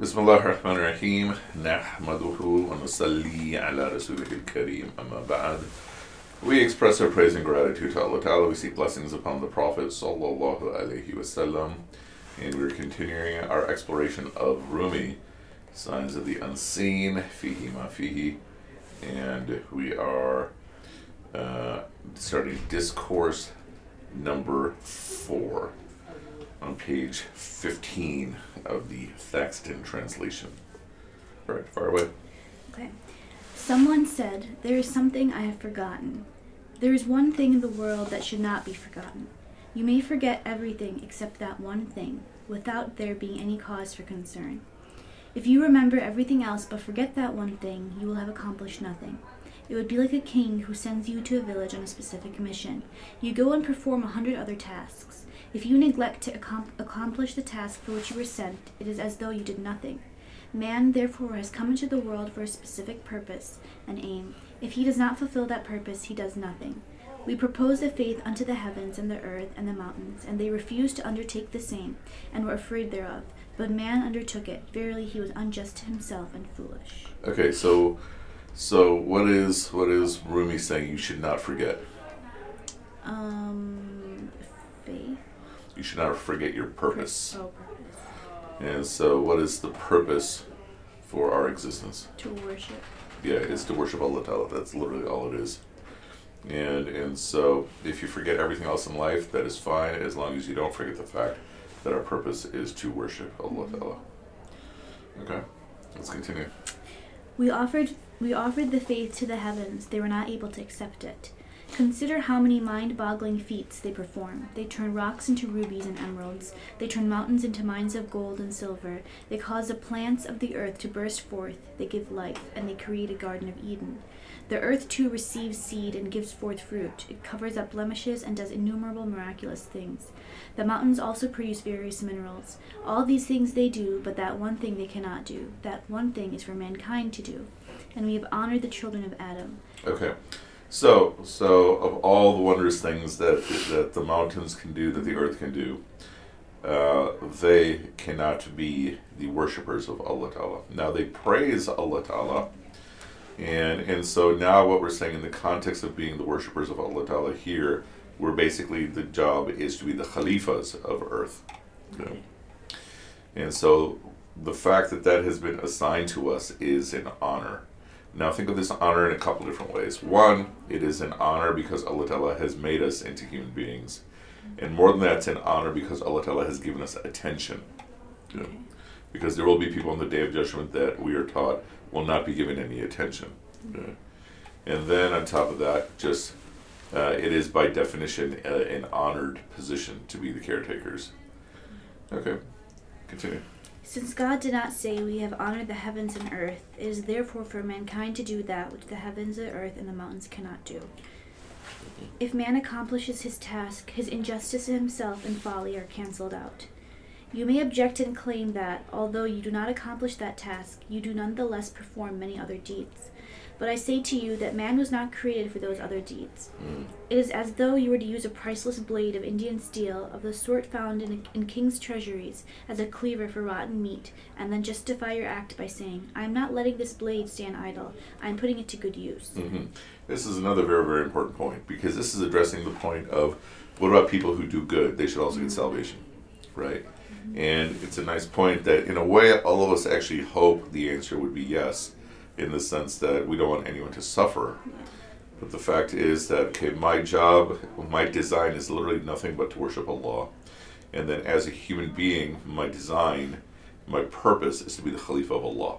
بسم الله الرحمن الرحيم نحمده ونصلي على رسوله الكريم أما بعد We express our praise and gratitude to Allah Ta'ala. We seek blessings upon the Prophet Sallallahu Alaihi Wasallam. And we're continuing our exploration of Rumi, Signs of the Unseen, Fihi Ma Fihi. And we are uh, starting discourse number four on page 15 of the Thackston translation. All right, far away. Okay. Someone said, There is something I have forgotten. There is one thing in the world that should not be forgotten. You may forget everything except that one thing, without there being any cause for concern. If you remember everything else but forget that one thing, you will have accomplished nothing. It would be like a king who sends you to a village on a specific mission. You go and perform a hundred other tasks. If you neglect to accom- accomplish the task for which you were sent, it is as though you did nothing. Man, therefore, has come into the world for a specific purpose and aim. If he does not fulfill that purpose, he does nothing. We proposed a faith unto the heavens and the earth and the mountains, and they refused to undertake the same, and were afraid thereof. But man undertook it. Verily, he was unjust to himself and foolish. Okay, so so what is what is Rumi saying you should not forget? Um, faith. You should not forget your purpose. Oh, purpose. And so what is the purpose for our existence? To worship. Yeah, it's to worship Allah Ta'ala. That's literally all it is. And and so if you forget everything else in life, that is fine as long as you don't forget the fact that our purpose is to worship Allah Ta'ala. Okay. Let's continue. We offered we offered the faith to the heavens. They were not able to accept it. Consider how many mind-boggling feats they perform. They turn rocks into rubies and emeralds. They turn mountains into mines of gold and silver. They cause the plants of the earth to burst forth. They give life, and they create a garden of Eden. The earth too receives seed and gives forth fruit. It covers up blemishes and does innumerable miraculous things. The mountains also produce various minerals. All these things they do, but that one thing they cannot do. That one thing is for mankind to do. And we have honored the children of Adam. Okay. So, so of all the wondrous things that that the mountains can do, that the earth can do, uh, they cannot be the worshippers of Allah Ta'ala. Now they praise Allah Ta'ala, and and so now what we're saying in the context of being the worshippers of Allah Ta'ala here, we're basically the job is to be the khalifas of earth. Okay. And so the fact that that has been assigned to us is an honor. Now think of this honor in a couple different ways. One, it is an honor because Allah Ta'ala has made us into human beings. And more than that, it's an honor because Allah Ta'ala has given us attention. You know? Because there will be people on the day of judgment that we are taught will not be given any attention. And then on top of that, just uh, it is by definition uh, an honored position to be the caretakers. Okay, continue. Since God did not say, We have honored the heavens and earth, it is therefore for mankind to do that which the heavens, the earth, and the mountains cannot do. If man accomplishes his task, his injustice to himself and folly are cancelled out. You may object and claim that, although you do not accomplish that task, you do none the less perform many other deeds. But I say to you that man was not created for those other deeds. Mm. It is as though you were to use a priceless blade of Indian steel, of the sort found in, in king's treasuries, as a cleaver for rotten meat, and then justify your act by saying, I am not letting this blade stand idle, I am putting it to good use. hmm This is another very, very important point because this is addressing the point of what about people who do good? They should also get salvation, right? And it's a nice point that, in a way, all of us actually hope the answer would be yes, in the sense that we don't want anyone to suffer. But the fact is that, okay, my job, my design is literally nothing but to worship Allah. And then as a human being, my design, my purpose is to be the Khalifa of Allah.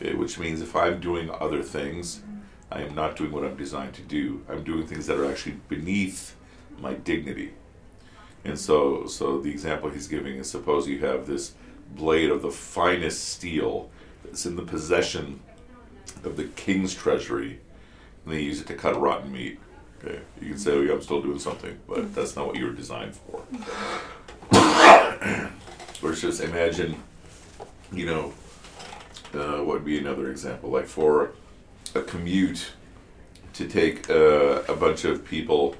Eh, Which means if I'm doing other things, I am not doing what I'm designed to do. I'm doing things that are actually beneath my dignity. And so, so the example he's giving is suppose you have this blade of the finest steel that's in the possession of the king's treasury, and they use it to cut rotten meat. Okay, you can say, "Oh, yeah, I'm still doing something," but that's not what you were designed for. or it's just imagine, you know, uh, what would be another example? Like for a commute to take uh, a bunch of people,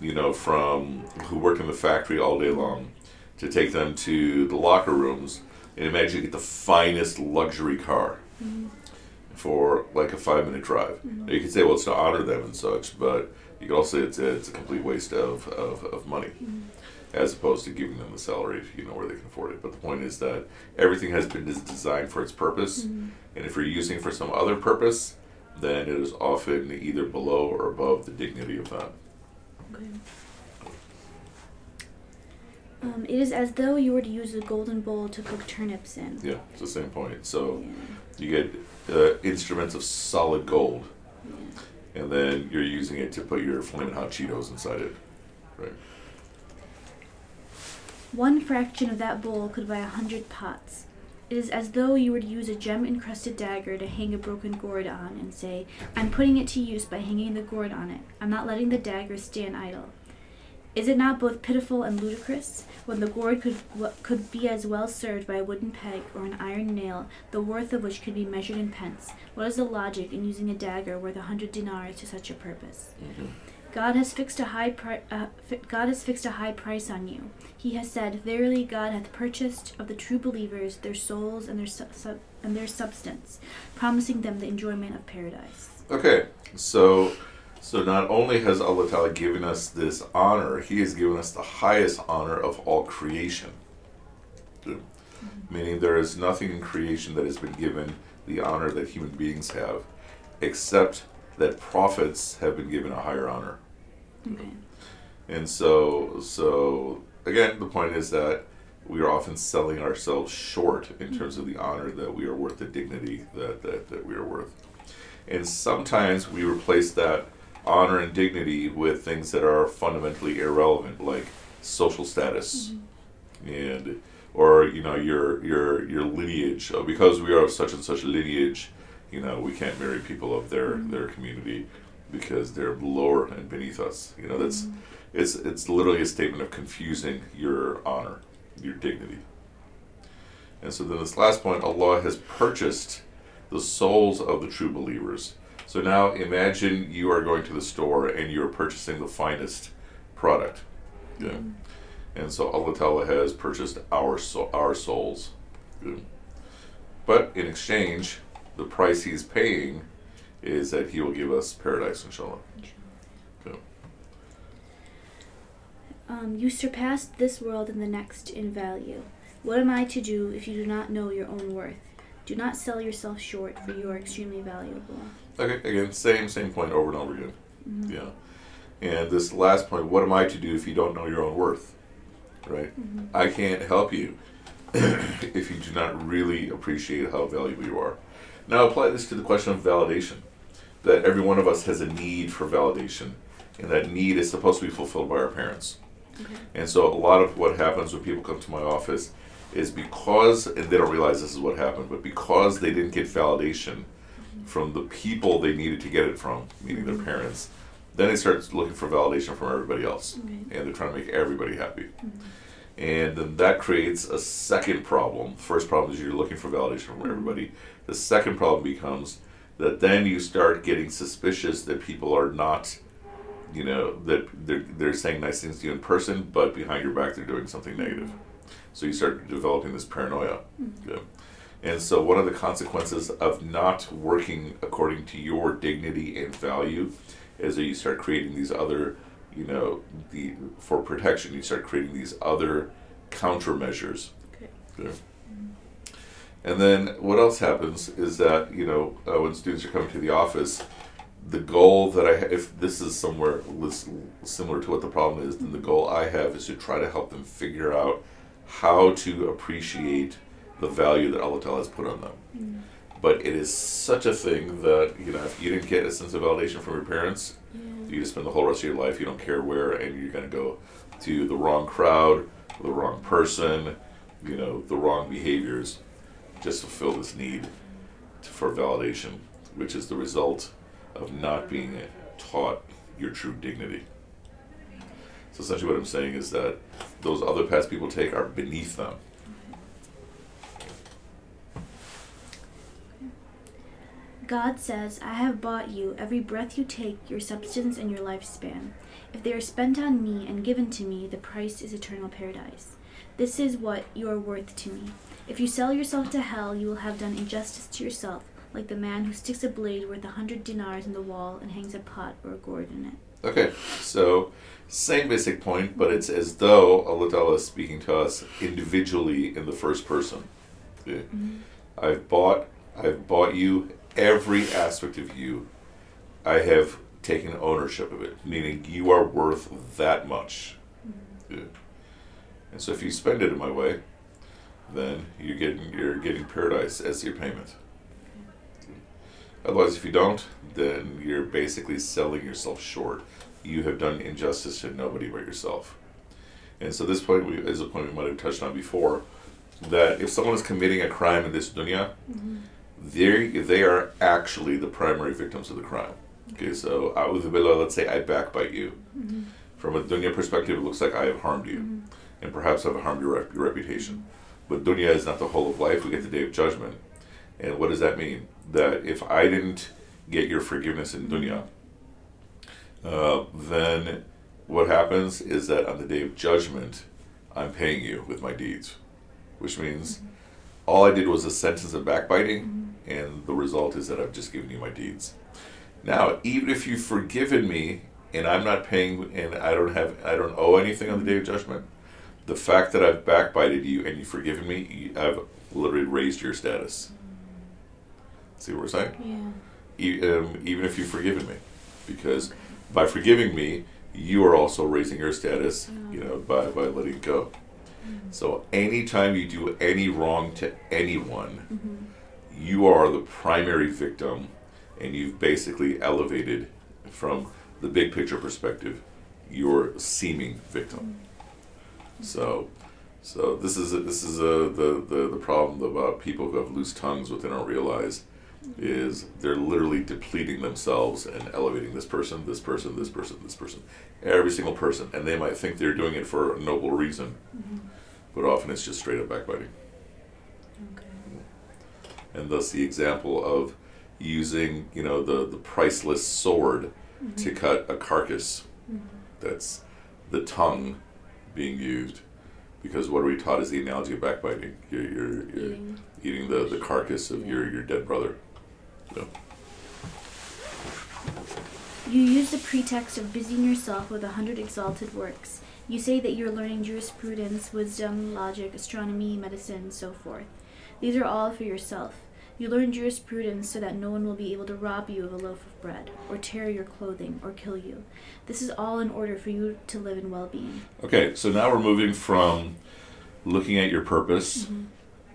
you know, from who work in the factory all day long, to take them to the locker rooms. And imagine you get the finest luxury car for like a five minute drive. Now, You can say, well, it's to honor them and such, but you can also say it's a, it's a complete waste of, of, of money mm-hmm. as opposed to giving them the salary, if you know, where they can afford it. But the point is that everything has been designed for its purpose, mm-hmm. and if you're using it for some other purpose, then it is often either below or above the dignity of that. Okay. Um, it is as though you were to use a golden bowl to cook turnips in. Yeah, it's the same point. So Yeah. You get uh, instruments of solid gold, and then you're using it to put your flaming hot Cheetos inside it. Right. One fraction of that bowl could buy a hundred pots. It is as though you were to use a gem encrusted dagger to hang a broken gourd on and say, I'm putting it to use by hanging the gourd on it. I'm not letting the dagger stand idle. Is it not both pitiful and ludicrous when the gourd could could be as well served by a wooden peg or an iron nail, the worth of which could be measured in pence? What is the logic in using a dagger worth a hundred dinars to such a purpose? God has fixed a high pri- uh, fi- God has fixed a high price on you. He has said, "Verily, God hath purchased of the true believers their souls and their su- su- and their substance, promising them the enjoyment of paradise." Okay, so so not only has Allah Ta'ala given us this honor, He has given us the highest honor of all creation. Good. Mm-hmm. Meaning there is nothing in creation that has been given the honor that human beings have, except that prophets have been given a higher honor. Okay. And so, so again, the point is that we are often selling ourselves short in terms of the mm-hmm. honor that we are worth, the dignity that, that, that we are worth. And sometimes we replace that honor and dignity with things that are fundamentally irrelevant, like social status, mm-hmm. and or you know your your your lineage. Oh, because we are of such and such lineage, you know we can't marry people of their mm-hmm. their community because they're lower and beneath us. You know that's mm-hmm. it's it's literally a statement of confusing your honor, your dignity. And so then this last point, Allah has purchased the souls of the true believers. So now imagine you are going to the store and you're purchasing the finest product. Yeah. And so Allah Ta'ala has purchased our soul, our souls. Good. But in exchange, the price he's paying is that he will give us paradise, inshallah. Okay. Um, you surpassed this world and the next in value. What am I to do if you do not know your own worth? Do not sell yourself short, for you are extremely valuable. Okay, again, same same point over and over again. Mm-hmm. Yeah. And this last point, what am I to do if you don't know your own worth? Right? Mm-hmm. I can't help you if you do not really appreciate how valuable you are. Now apply this to the question of validation. That every one of us has a need for validation, and that need is supposed to be fulfilled by our parents. Okay. And so a lot of what happens when people come to my office is because, and they don't realize this is what happened, but because they didn't get validation from the people they needed to get it from, meaning their mm-hmm. parents, then they start looking for validation from everybody else. Okay. And they're trying to make everybody happy. Mm-hmm. And then that creates a second problem. First problem is you're looking for validation from mm-hmm. everybody. The second problem becomes that then you start getting suspicious that people are not, you know, that they're, they're saying nice things to you in person, but behind your back they're doing something negative. So you start developing this paranoia. Yeah. And so one of the consequences of not working according to your dignity and value is that you start creating these other, you know, the for protection, you start creating these other countermeasures. Okay. Yeah. And then what else happens is that you know uh, when students are coming to the office, the goal that I ha- if this is somewhere similar to what the problem is, then the goal I have is to try to help them figure out how to appreciate the value that Allah Ta'ala has put on them. Mm. But it is such a thing that you know if you didn't get a sense of validation from your parents, Yeah. you just spend the whole rest of your life you don't care where, and you're going to go to the wrong crowd, the wrong person, you know, the wrong behaviors, just to fulfill this need for validation, which is the result of not being taught your true dignity. So essentially, what I'm saying is that those other paths people take are beneath them. God says, I have bought you every breath you take, your substance, and your lifespan. If they are spent on me and given to me, the price is eternal paradise. This is what you are worth to me. If you sell yourself to hell, you will have done injustice to yourself, like the man who sticks a blade worth a hundred dinars in the wall and hangs a pot or a gourd in it. Okay, so same basic point, but it's as though Allah Ta'ala is speaking to us individually in the first person. Okay? Mm-hmm. I've bought I've bought you every aspect of you. I have taken ownership of it, meaning you are worth that much. Mm-hmm. Yeah. And so if you spend it in my way, then you're getting you're getting paradise as your payment. Otherwise, if you don't, then you're basically selling yourself short. You have done injustice to nobody but yourself. And so this point we, is a point we might have touched on before, that if someone is committing a crime in this dunya, mm-hmm. They they are actually the primary victims of the crime. Okay, so let's say I backbite you. Mm-hmm. From a dunya perspective, it looks like I have harmed you, mm-hmm. and perhaps I've harmed your, rep- your reputation. But dunya is not the whole of life. We get the day of judgment, and what does that mean? That if I didn't get your forgiveness in dunya, uh, then what happens is that on the day of judgment, I'm paying you with my deeds, which means mm-hmm. all I did was a sentence of backbiting, and the result is that I've just given you my deeds. Now, even if you've forgiven me and I'm not paying and I don't have I don't owe anything on the day of judgment, the fact that I've backbited you and you've forgiven me, I've literally raised your status. See what we're saying? Yeah. E- um, even if you've forgiven me, because by forgiving me, you are also raising your status. Mm. You know, by by letting go. Mm. So anytime you do any wrong to anyone, mm-hmm. You are the primary victim, and you've basically elevated from the big picture perspective your seeming victim. So, so this is a, this is a, the, the the problem about uh, people who have loose tongues. What they don't realize is they're literally depleting themselves and elevating this person, this person, this person, this person, every single person, and they might think they're doing it for a noble reason, mm-hmm. but often it's just straight up backbiting. And thus the example of using you know the the priceless sword to mm-hmm. cut a carcass mm-hmm. that's the tongue being used because what are we taught is the analogy of backbiting you're, you're, you're Eating. eating the, the carcass of your, your dead brother so, You use the pretext of busying yourself with a hundred exalted works. You say that you're learning jurisprudence, wisdom, logic, astronomy, medicine, and so forth. These are all for yourself. You learn jurisprudence so that no one will be able to rob you of a loaf of bread, or tear your clothing, or kill you. This is all in order for you to live in well being. okay so now we're moving from looking at your purpose mm-hmm.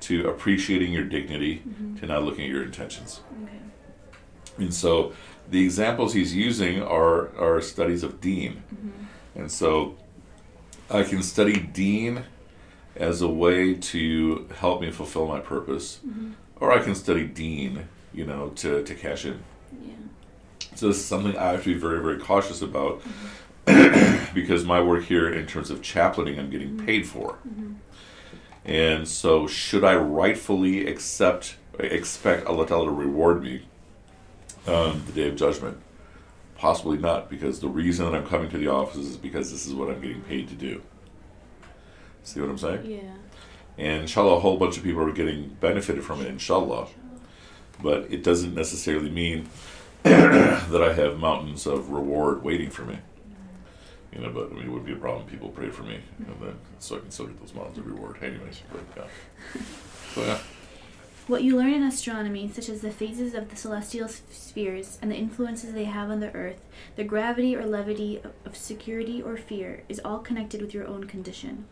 to appreciating your dignity mm-hmm. to now looking at your intentions Okay. And so the examples he's using are, are studies of deen. Mm-hmm. And so I can study deen as a way to help me fulfill my purpose, or I can study deen, you know, to, to cash in. Yeah. So this is something I have to be very, very cautious about because my work here in terms of chaplaining, I'm getting paid for. Mm-hmm. And so should I rightfully accept, expect Allah Ta'ala to reward me on the day of judgment? Possibly not, because the reason that I'm coming to the office is because this is what I'm getting paid to do. See what I'm saying? Yeah. And inshallah, a whole bunch of people are getting benefited from it, inshallah. But it doesn't necessarily mean that I have mountains of reward waiting for me. You know, but I mean, it would be a problem. People pray for me, and then so I can still get those mountains of reward. Anyways, but yeah. So yeah. What you learn in astronomy, such as the phases of the celestial spheres and the influences they have on the earth, the gravity or levity of security or fear, is all connected with your own condition.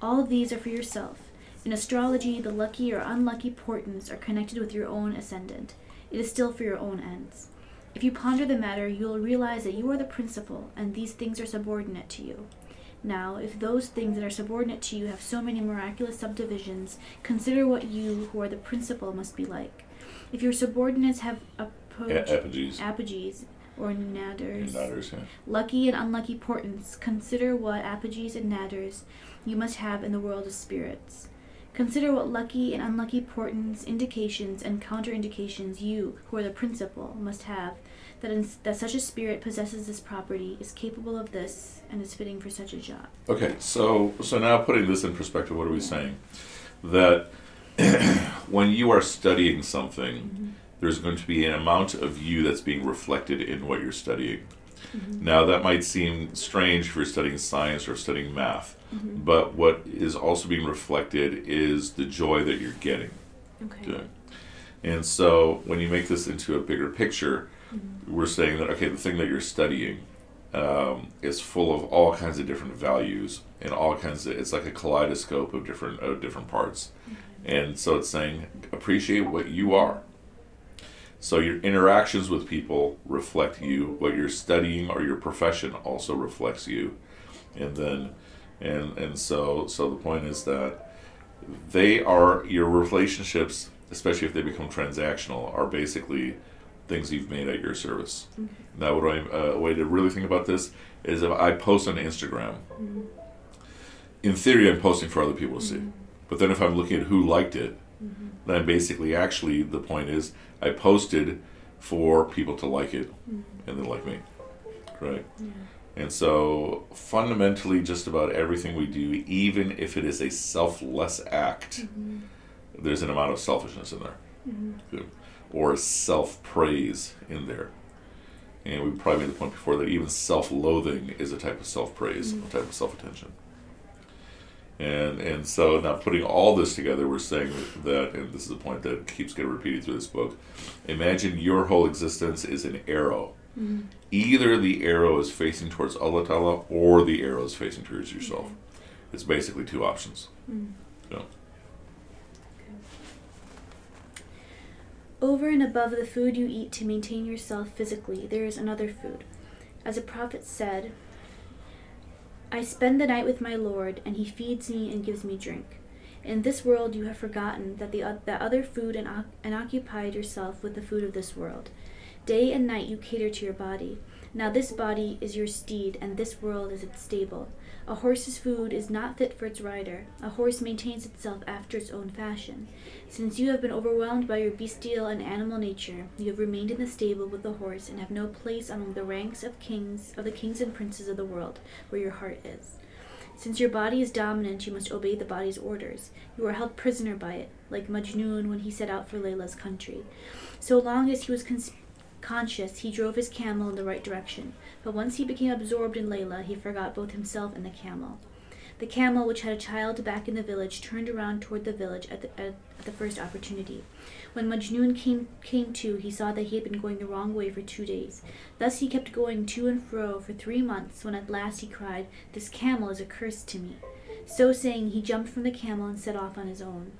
All of these are for yourself. In astrology, the lucky or unlucky portents are connected with your own ascendant. It is still for your own ends. If you ponder the matter, you will realize that you are the principal, and these things are subordinate to you. Now, if those things that are subordinate to you have so many miraculous subdivisions, consider what you, who are the principal, must be like. If your subordinates have approached apogees. apogees or nadirs, And yeah. lucky and unlucky portents, consider what apogees and nadirs you must have in the world of spirits. Consider what lucky and unlucky portents, indications, and counterindications you, who are the principal, must have, that, in, that such a spirit possesses this property, is capable of this, and is fitting for such a job. Okay, so so now putting this in perspective, what are we saying? That when you are studying something, mm-hmm. there's going to be an amount of you that's being reflected in what you're studying. Now, that might seem strange if you're studying science or studying math, but what is also being reflected is the joy that you're getting. Okay. And so when you make this into a bigger picture, we're saying that okay, the thing that you're studying um, is full of all kinds of different values and all kinds of. It's like a kaleidoscope of different of different parts, and so it's saying appreciate what you are. So your interactions with people reflect you. What you're studying or your profession also reflects you, and then, and and so so the point is that they are your relationships, especially if they become transactional, are basically things you've made at your service. Now, what I, uh, a way to really think about this is if I post on Instagram, in theory, I'm posting for other people to see. But then if I'm looking at who liked it, then basically, actually, the point is I posted for people to like it and then like me, right? And so, fundamentally, just about everything we do, even if it is a selfless act, mm-hmm. there's an amount of selfishness in there, mm-hmm. Good. or self praise in there. And we probably made the point before that even self loathing is a type of self praise, mm-hmm. a type of self attention. And and so now putting all this together, we're saying that, and this is a point that keeps getting repeated through this book. Imagine your whole existence is an arrow. Mm-hmm. Either the arrow is facing towards Allah Ta'ala or the arrow is facing towards yourself. Mm-hmm. It's basically two options. Mm-hmm. So, Over and above the food you eat to maintain yourself physically, there is another food. As a prophet said, I spend the night with my Lord, and he feeds me and gives me drink. In this world you have forgotten that the oth- that other food and, oc- and occupied yourself with the food of this world. Day and night you cater to your body. Now this body is your steed, and this world is its stable. A horse's food is not fit for its rider. A horse maintains itself after its own fashion. Since you have been overwhelmed by your bestial and animal nature, you have remained in the stable with the horse and have no place among the ranks of kings of the kings and princes of the world, where your heart is. Since your body is dominant, you must obey the body's orders. You are held prisoner by it, like Majnun when he set out for Layla's country. So long as he was conscious, he drove his camel in the right direction. But once he became absorbed in Layla, he forgot both himself and the camel. The camel, which had a child back in the village, turned around toward the village at the, at, the first opportunity. When Majnun came, came to, he saw that he had been going the wrong way for two days. Thus he kept going to and fro for three months, when at last he cried, This camel is a curse to me. So saying, he jumped from the camel and set off on his own.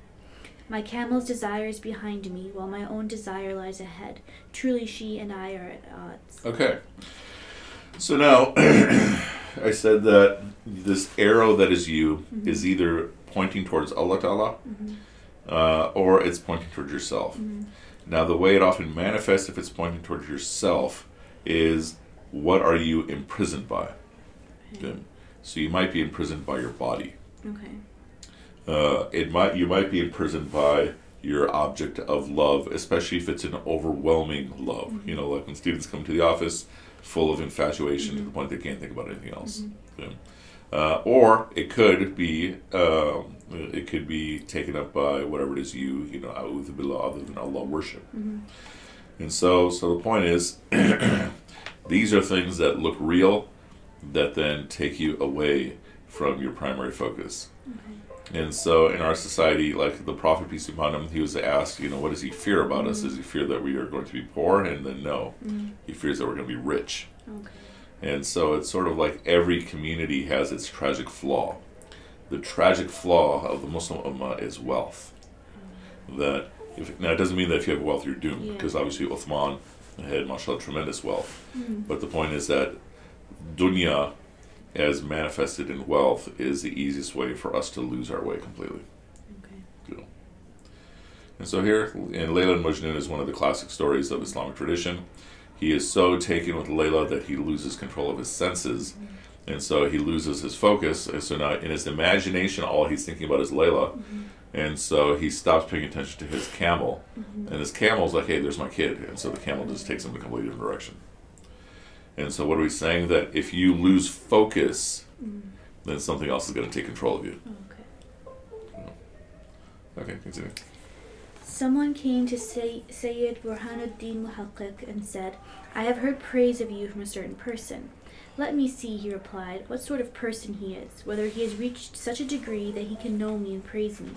My camel's desire is behind me, while my own desire lies ahead. Truly, she and I are at odds. okay. So now, I said that this arrow that is you mm-hmm. is either pointing towards Allah Ta'ala mm-hmm. uh, or it's pointing towards yourself. Mm-hmm. Now, the way it often manifests if it's pointing towards yourself is what are you imprisoned by? Good. So you might be imprisoned by your body. Okay. Uh, it might you might be imprisoned by your object of love, especially if it's an overwhelming love. You know, like when students come to the office full of infatuation to the point they can't think about anything else. Yeah. Uh, or it could be um, it could be taken up by whatever it is you you know other than Allah worship. And so so the point is these are things that look real that then take you away from your primary focus. And so in our society, like the Prophet, peace be upon him, he was asked, you know, what does he fear about us? Does he fear that we are going to be poor? And then no, he fears that we're going to be rich. Okay. And so it's sort of like every community has its tragic flaw. The tragic flaw of the Muslim Ummah is wealth. That if, now it doesn't mean that if you have wealth you're doomed, Yeah. because obviously Uthman had mashallah tremendous wealth. Mm. But the point is that dunya, as manifested in wealth, is the easiest way for us to lose our way completely. Okay. Know. And so here, in Layla and Majnun is one of the classic stories of Islamic tradition. He is so taken with Layla that he loses control of his senses, mm-hmm. and so he loses his focus. And so now, in his imagination, all he's thinking about is Layla, mm-hmm. and so he stops paying attention to his camel, mm-hmm. and his camel's like, "Hey, there's my kid," and so the camel just takes him in a completely different direction. And so, what are we saying? That if you lose focus, then something else is going to take control of you. Okay. Okay, continue. Someone came to Say- Sayyid Burhanuddin Muhakkik and said, I have heard praise of you from a certain person. Let me see, he replied, what sort of person he is, whether he has reached such a degree that he can know me and praise me.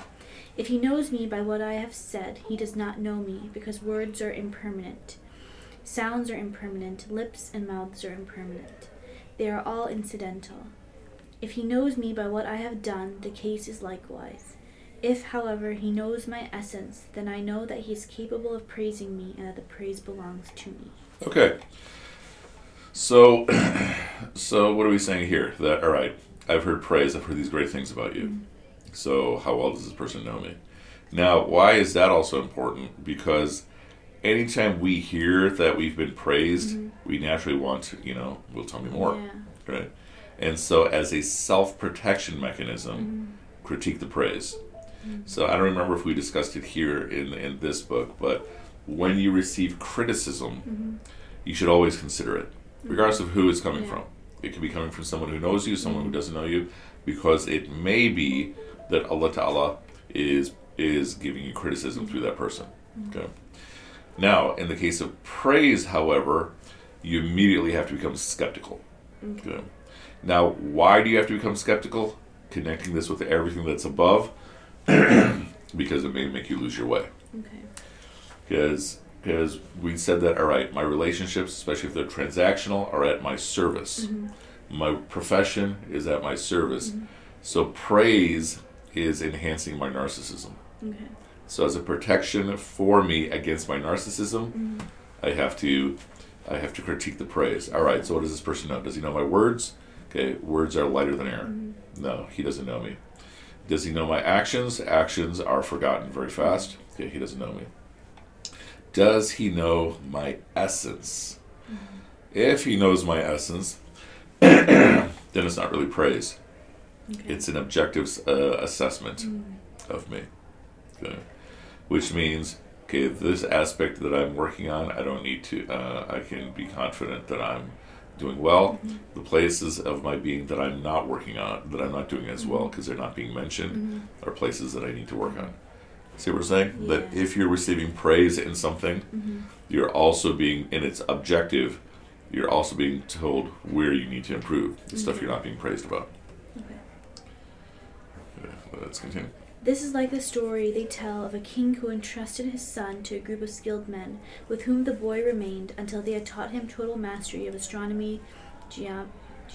If he knows me by what I have said, he does not know me, because words are impermanent. Sounds are impermanent, lips and mouths are impermanent. They are all incidental. If he knows me by what I have done, the case is likewise. If, however, he knows my essence, then I know that he is capable of praising me and that the praise belongs to me. Okay. So, so what are we saying here? That all right? I've heard praise. I've heard these great things about you. Mm-hmm. So, how well does this person know me? Now, why is that also important? Because anytime we hear that we've been praised, mm-hmm. we naturally want to, you know, will tell me more, Yeah. right? And so, as a self protection mechanism, mm-hmm. critique the praise. Mm-hmm. So, I don't remember if we discussed it here in in this book, but when you receive criticism, you should always consider it, regardless of who it's coming Yeah. from. It could be coming from someone who knows you, someone who doesn't know you, because it may be that Allah Ta'ala is is giving you criticism through that person. Okay. Now, in the case of praise, however, you immediately have to become skeptical. Okay. Now, why do you have to become skeptical? Connecting this with everything that's above, because it may make you lose your way Okay. because because we said that all right my relationships especially if they're transactional are at my service mm-hmm. my profession is at my service mm-hmm. so praise is enhancing my narcissism Okay. So as a protection for me against my narcissism mm-hmm. i have to i have to critique the praise. All right so what does this person know? Does he know my words? Okay words are lighter than air. Mm-hmm. No he doesn't know me. Does he know my actions? Actions are forgotten very fast. Okay he doesn't know me. Does he know my essence? Mm-hmm. If he knows my essence then it's not really praise. Okay. it's an objective uh, assessment of me. Okay? Which means okay this aspect that i'm working on i don't need to uh, i can be confident that i'm doing well. Mm-hmm. The places of my being that i'm not working on that i'm not doing as well mm-hmm. because they're not being mentioned mm-hmm. are places that i need to work on. See what we're saying? That if you're receiving praise in something you're also being in its objective you're also being told where you need to improve the stuff you're not being praised about. Okay. okay, let's continue This is like the story they tell of a king who entrusted his son to a group of skilled men, with whom the boy remained until they had taught him total mastery of astronomy, geom-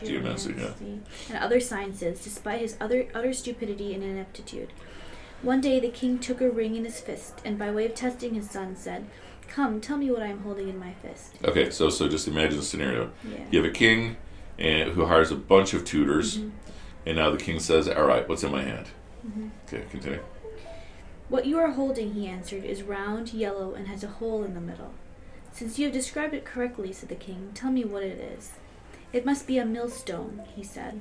Geomancy, yeah. and other sciences, despite his other utter stupidity and ineptitude. One day the king took a ring in his fist, and by way of testing his son, said, "Come, tell me what I am holding in my fist." Okay, so so just imagine the scenario. Yeah. You have a king and who hires a bunch of tutors, Mm-hmm. and now the king says, "All right, what's in my hand?" Mm-hmm. Okay, continue. What you are holding, he answered, is round, yellow, and has a hole in the middle. Since you have described it correctly, said the king, tell me what it is. It must be a millstone, he said.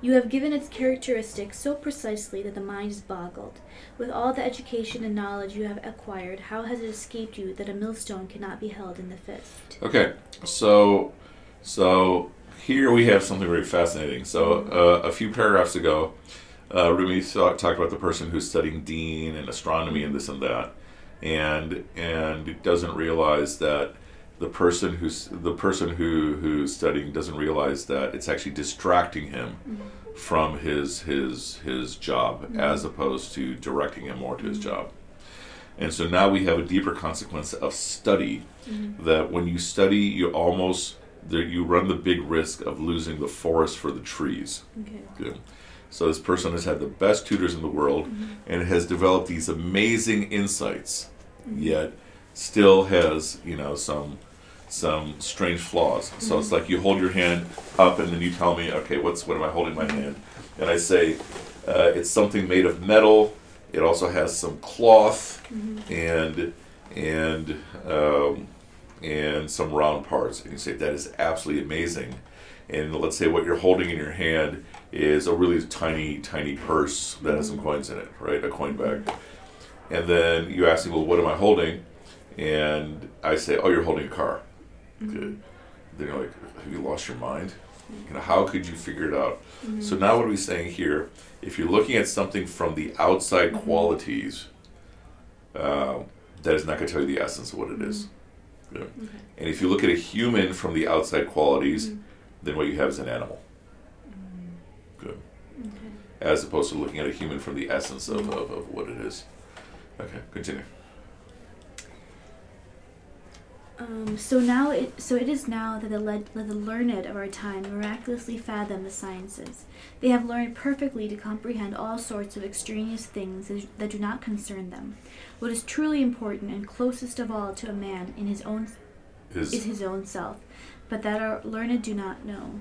You have given its characteristics so precisely that the mind is boggled. With all the education and knowledge you have acquired, how has it escaped you that a millstone cannot be held in the fist? Okay, so so here we have something very fascinating. So uh, a few paragraphs ago, uh, Rumi thought, talked about the person who's studying deen and astronomy and this and that, and and doesn't realize that the person who's the person who who's studying doesn't realize that it's actually distracting him from his his his job as opposed to directing him more to his job. And so now we have a deeper consequence of study that when you study, you almost there you run the big risk of losing the forest for the trees. Okay. Good. So this person has had the best tutors in the world and has developed these amazing insights, yet still has you know some some strange flaws. So it's like you hold your hand up and then you tell me, okay, what's what am I holding my hand? And I say, uh, it's something made of metal. It also has some cloth and and um, and some round parts. And you say that is absolutely amazing. And let's say what you're holding in your hand is a really tiny, tiny purse that has some coins in it, right? A coin bag. And then you ask me, well, what am I holding? And I say, oh, you're holding a car. Then you're like, have you lost your mind? You know, how could you figure it out? Mhm. So now what are we saying here? If you're looking at something from the outside Mhm. qualities, uh, that is not going to tell you the essence of what it is. Yeah. Okay. And if you look at a human from the outside qualities, Mhm. then what you have is an animal. Good. Okay. As opposed to looking at a human from the essence of, of, of what it is. Okay, continue. Um, so now it so it is now that the, le- that the learned of our time miraculously fathom the sciences. They have learned perfectly to comprehend all sorts of extraneous things that- that do not concern them. What is truly important and closest of all to a man in his own Is is his own self, but that our learned do not know.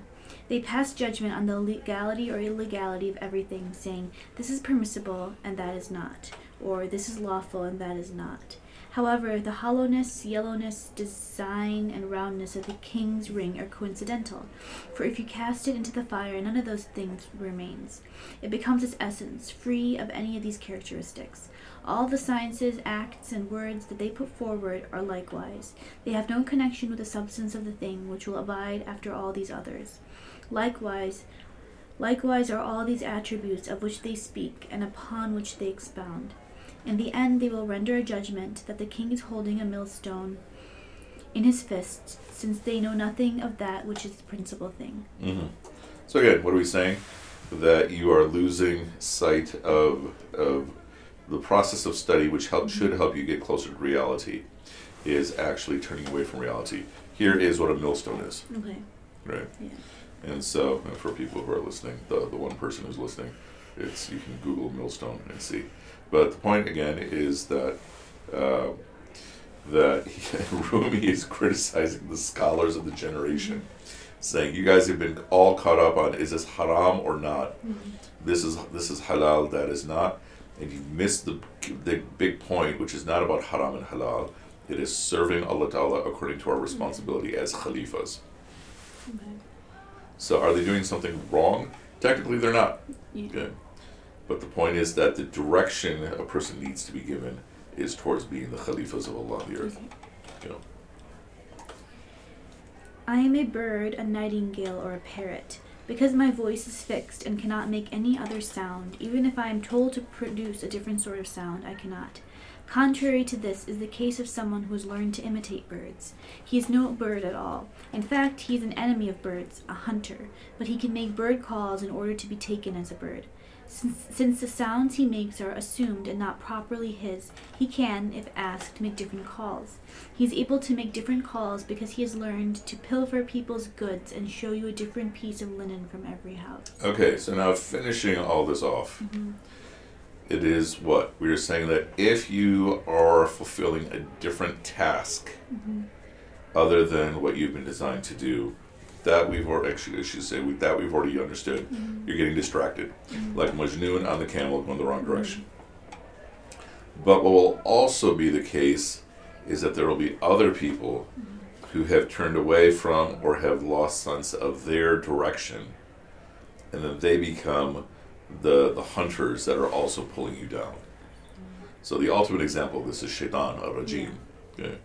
They pass judgment on the legality or illegality of everything, saying, This is permissible and that is not, or This is lawful and that is not. However, the hollowness, yellowness, design, and roundness of the king's ring are coincidental, for if you cast it into the fire, none of those things remains. It becomes its essence, free of any of these characteristics. All the sciences, acts, and words that they put forward are likewise. They have no connection with the substance of the thing which will abide after all these others. Likewise, likewise are all these attributes of which they speak and upon which they expound. In the end, they will render a judgment that the king is holding a millstone in his fist, since they know nothing of that which is the principal thing. hmm So again, what are we saying? That you are losing sight of of the process of study, which help, should help you get closer to reality, is actually turning away from reality. Here is what a millstone is, Okay. right? Yeah. And so, and for people who are listening, the the one person who's listening, it's you can Google millstone and see. But the point again is that. Uh, that Rumi is criticizing the scholars of the generation, saying you guys have been all caught up on is this haram or not? This is this is halal, that is not, and you missed the the big point, which is not about haram and halal. It is serving Allah Ta'ala according to our responsibility as khalifas. Okay. So are they doing something wrong? Technically, they're not. Yeah. Good. But the point is that the direction a person needs to be given is towards being the khalifas of Allah on the earth. Okay. You know. I am a bird, a nightingale, or a parrot. Because my voice is fixed and cannot make any other sound, even if I am told to produce a different sort of sound, I cannot. Contrary to this is the case of someone who has learned to imitate birds. He is no bird at all. In fact, he is an enemy of birds, a hunter, but he can make bird calls in order to be taken as a bird. Since, since the sounds he makes are assumed and not properly his, he can, if asked, make different calls. He is able to make different calls because he has learned to pilfer people's goods and show you a different piece of linen from every house. Okay, so now finishing all this off, Mm-hmm. It is what we are saying that if you are fulfilling a different task Mm-hmm. other than what you've been designed to do, that we've already actually I should say we, that we've already understood. Mm-hmm. You're getting distracted, like Majnun on the camel going the wrong direction. But what will also be the case is that there will be other people who have turned away from or have lost sense of their direction, and then they become the the hunters that are also pulling you down. So the ultimate example of this is Shaitan, a Rajim, okay,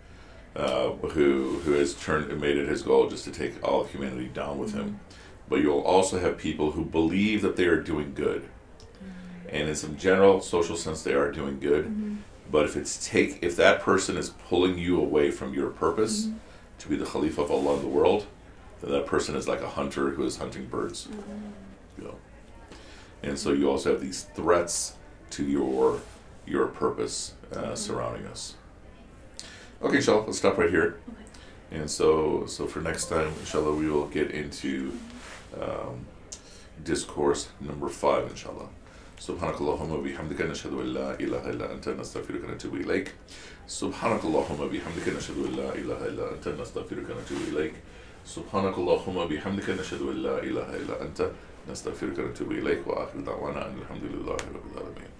uh, who who has turned and made it his goal just to take all of humanity down with him. But you'll also have people who believe that they are doing good, and in some general social sense, they are doing good. Mm-hmm. But if it's take if that person is pulling you away from your purpose Mm-hmm. to be the Khalifa of Allah in the world, then that person is like a hunter who is hunting birds. Mm-hmm. You know And so you also have these threats to your your purpose uh, surrounding us. Okay, inshallah, let's stop right here. Okay. And so so for next time, inshallah, we will get into um, discourse number five, inshallah. سبحانك اللهم وبحمدك نشهد أن لا إله إلا أنت نستغفرك ونتوب إليك سبحانك اللهم وبحمدك نشهد أن لا إله إلا أنت نستغفرك ونتوب إليك سبحانك اللهم وبحمدك نشهد أن لا إله إلا أنت نستغفرك ونتوب إليك وآخر دعوانا أن الحمد لله رب العالمين.